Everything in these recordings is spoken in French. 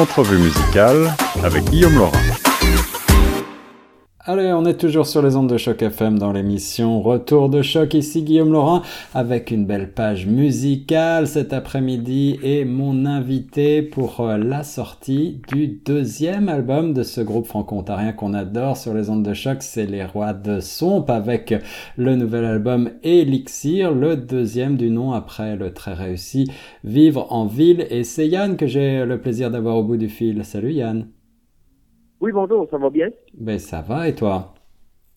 Entrevue musicale avec Guillaume Laurent. Allez, on est toujours sur les ondes de Choc FM dans l'émission Retour de Choc. Ici Guillaume Laurent avec une belle page musicale cet après-midi et mon invité pour euh, la sortie du deuxième album de ce groupe franco-ontarien qu'on adore sur les ondes de Choc. C'est Les Rois de Somp avec le nouvel album Elixir, le deuxième du nom après le très réussi Vivre en ville. Et c'est Yann que j'ai le plaisir d'avoir au bout du fil. Salut Yann. Oui, bonjour, ça va bien? Ben, ça va, et toi?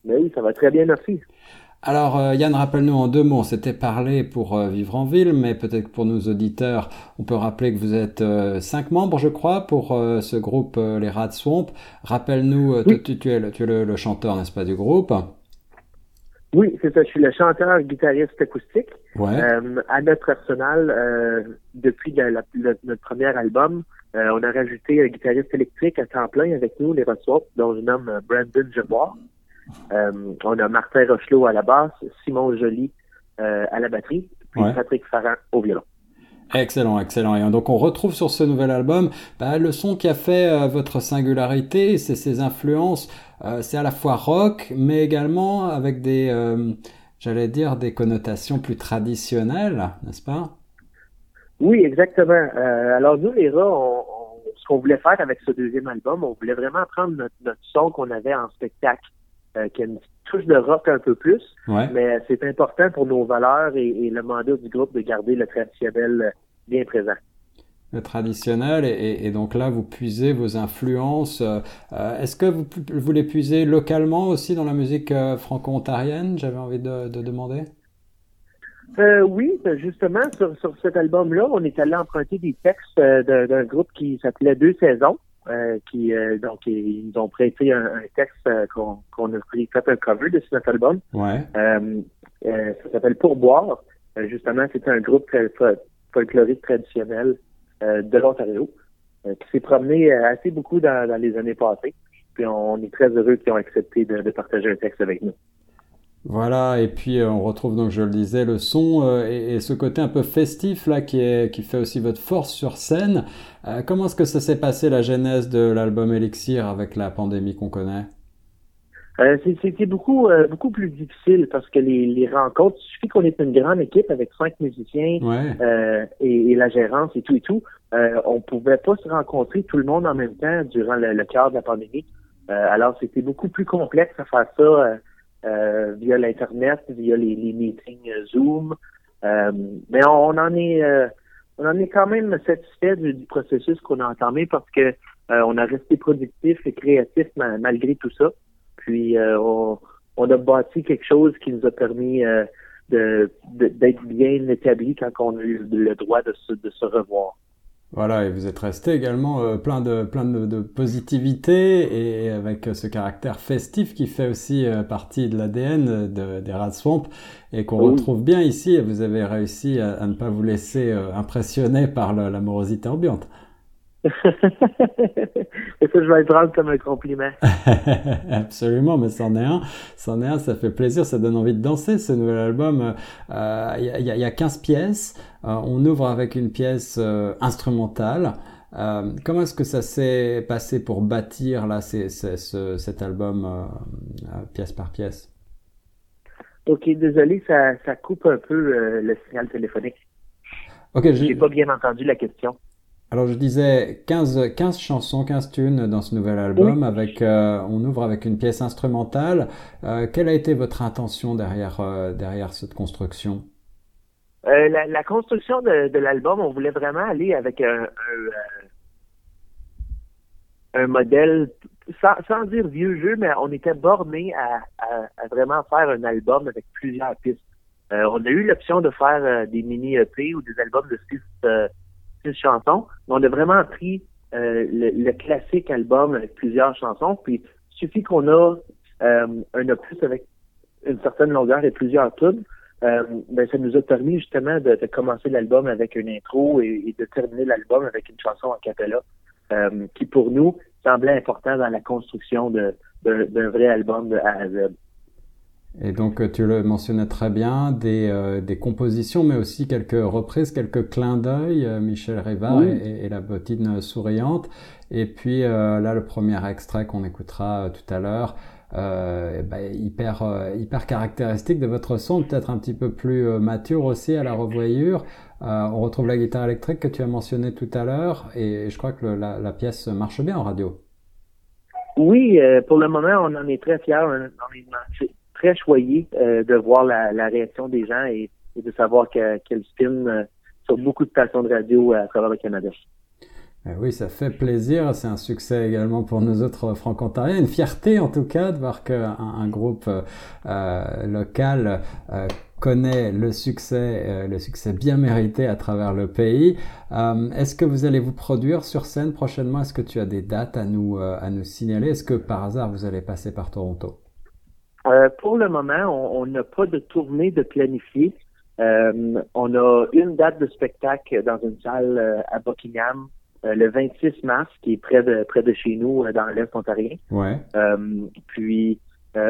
Ben oui, ça va très bien, merci. Alors, euh, Yann, rappelle-nous en deux mots, on s'était parlé pour euh, Vivre en Ville, mais peut-être pour nos auditeurs, on peut rappeler que vous êtes euh, cinq membres, je crois, pour ce groupe Les Rats de Swamp. Rappelle-nous, tu, es, le, tu es le, chanteur, n'est-ce pas, du groupe? Oui, c'est ça, je suis le chanteur guitariste acoustique. Ouais. à notre arsenal, depuis notre premier album, euh, on a rajouté un guitariste électrique à temps plein avec nous, les ressources, dont je nomme euh, Brandon Jebois. Euh, on a Martin Rochelot à la basse, Simon Joly à la batterie, puis Patrick Farran au violon. Excellent, excellent. Et donc on retrouve sur ce nouvel album bah, le son qui a fait votre singularité, c'est ses influences. c'est à la fois rock, mais également avec des, j'allais dire, des connotations plus traditionnelles, n'est-ce pas? Oui, exactement. Euh, alors nous, les rats, ce qu'on voulait faire avec ce deuxième album, on voulait vraiment prendre notre, son qu'on avait en spectacle, euh, qui a une touche de rock un peu plus, mais c'est important pour nos valeurs et, le mandat du groupe de garder le traditionnel bien présent. Le traditionnel, et, donc là, vous puisez vos influences. Euh, est-ce que vous, vous les puisez localement aussi dans la musique franco-ontarienne J'avais envie de demander? Euh, oui, ben, justement, sur, sur cet album-là, on est allé emprunter des textes euh, d'un groupe qui s'appelait Deux Saisons, euh, qui donc ils ont prêté un, texte qu'on a pris, fait un cover de cet album. Ouais. ça s'appelle Pourboire. justement, c'est un groupe folklorique traditionnel de l'Ontario qui s'est promené assez beaucoup dans, dans, les années passées. Puis on est très heureux qu'ils ont accepté de, de partager un texte avec nous. Voilà, et puis euh, on retrouve donc, je le disais, le son euh, et, ce côté un peu festif là qui, est, qui fait aussi votre force sur scène. Euh, comment est-ce que ça s'est passé la genèse de l'album Elixir avec la pandémie qu'on connaît? C'était beaucoup beaucoup plus difficile parce que les, les rencontres, il suffit qu'on ait une grande équipe avec cinq musiciens et, la gérance et tout et tout, on pouvait pas se rencontrer tout le monde en même temps durant le, le quart de la pandémie. alors c'était beaucoup plus complexe à faire ça euh, via l'Internet, via les, meetings euh, Zoom. Euh, mais on, en est on en est quand même satisfait du, processus qu'on a entamé parce que on a resté productif et créatif malgré tout ça. Puis on, on, a bâti quelque chose qui nous a permis de, d'être bien établi quand on a eu le droit de de se revoir. Voilà, et vous êtes resté également euh, plein de plein de, positivité et avec ce caractère festif qui fait aussi euh, partie de l'ADN de, des Rats Swamp et qu'on retrouve bien ici. Et vous avez réussi à, ne pas vous laisser euh, impressionner par la morosité ambiante. Ça, je vais le prendre comme un compliment? Absolument, mais c'en est un. C'en est un, ça fait plaisir, ça donne envie de danser ce nouvel album. Euh, il y, y, a 15 pièces. Euh, on ouvre avec une pièce euh, instrumentale. comment est-ce que ça s'est passé pour bâtir là, cet album pièce par pièce? Ok, désolé, ça, ça coupe un peu le signal téléphonique. Ok, j'ai pas bien entendu la question. Alors je disais 15, 15 chansons, 15 tunes dans ce nouvel album. Avec, euh, on ouvre avec une pièce instrumentale. Euh, quelle a été votre intention derrière, euh, derrière cette construction? La, construction de, l'album, on voulait vraiment aller avec un, un, modèle, sans, dire vieux jeu, mais on était borné à, à, vraiment faire un album avec plusieurs pistes. on a eu l'option de faire des mini EP ou des albums de six chansons. On a vraiment pris euh, le, classique album avec plusieurs chansons, puis suffit qu'on a euh, un opus avec une certaine longueur et plusieurs tunes, euh, ben, ça nous a permis justement de, commencer l'album avec une intro et, de terminer l'album avec une chanson a cappella, qui pour nous semblait important dans la construction d'un vrai album de A. Et donc, euh, tu le mentionnais très bien, des, euh, des compositions, mais aussi quelques reprises, quelques clins d'œil, euh, Michel Rivard et, la bottine souriante. Et puis là, le premier extrait qu'on écoutera tout à l'heure, euh, ben, hyper, hyper caractéristique de votre son, peut-être un petit peu plus mature aussi à la revoyure. on retrouve la guitare électrique que tu as mentionné tout à l'heure, et je crois que la, la, pièce marche bien en radio. Oui, pour le moment, on en est très fiers. On, est, très choyé euh, de voir la, réaction des gens et, de savoir qu'elle filme euh, sur beaucoup de stations de radio à travers le Canada. Eh oui, ça fait plaisir. C'est un succès également pour nous autres franco-ontariens. Une fierté en tout cas de voir qu'un un groupe euh, local connaît le succès, le succès bien mérité à travers le pays. Est-ce que vous allez vous produire sur scène prochainement? Est-ce que tu as des dates à nous, à nous signaler? Est-ce que par hasard vous allez passer par Toronto? Euh, pour le moment, on n'a pas de tournée de planifier. Euh, on a une date de spectacle dans une salle euh, à Buckingham le 26 mars, qui est près de près de chez nous, dans l'Est ontarien. Ouais. puis,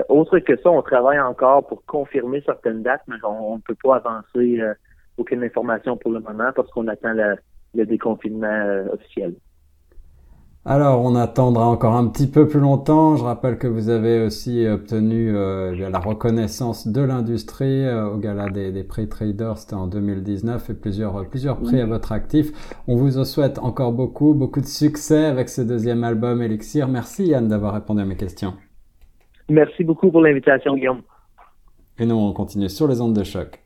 autre que ça, on travaille encore pour confirmer certaines dates, mais on ne peut pas avancer aucune information pour le moment parce qu'on attend le déconfinement officiel. Alors, on attendra encore un petit peu plus longtemps. Je rappelle que vous avez aussi obtenu euh, la reconnaissance de l'industrie euh, au gala des, des prix Traders, c'était en 2019, et plusieurs, plusieurs prix à votre actif. On vous souhaite encore beaucoup, beaucoup de succès avec ce deuxième album Elixir. Merci Yann d'avoir répondu à mes questions. Merci beaucoup pour l'invitation, Guillaume. Et nous, on continue sur les ondes de choc.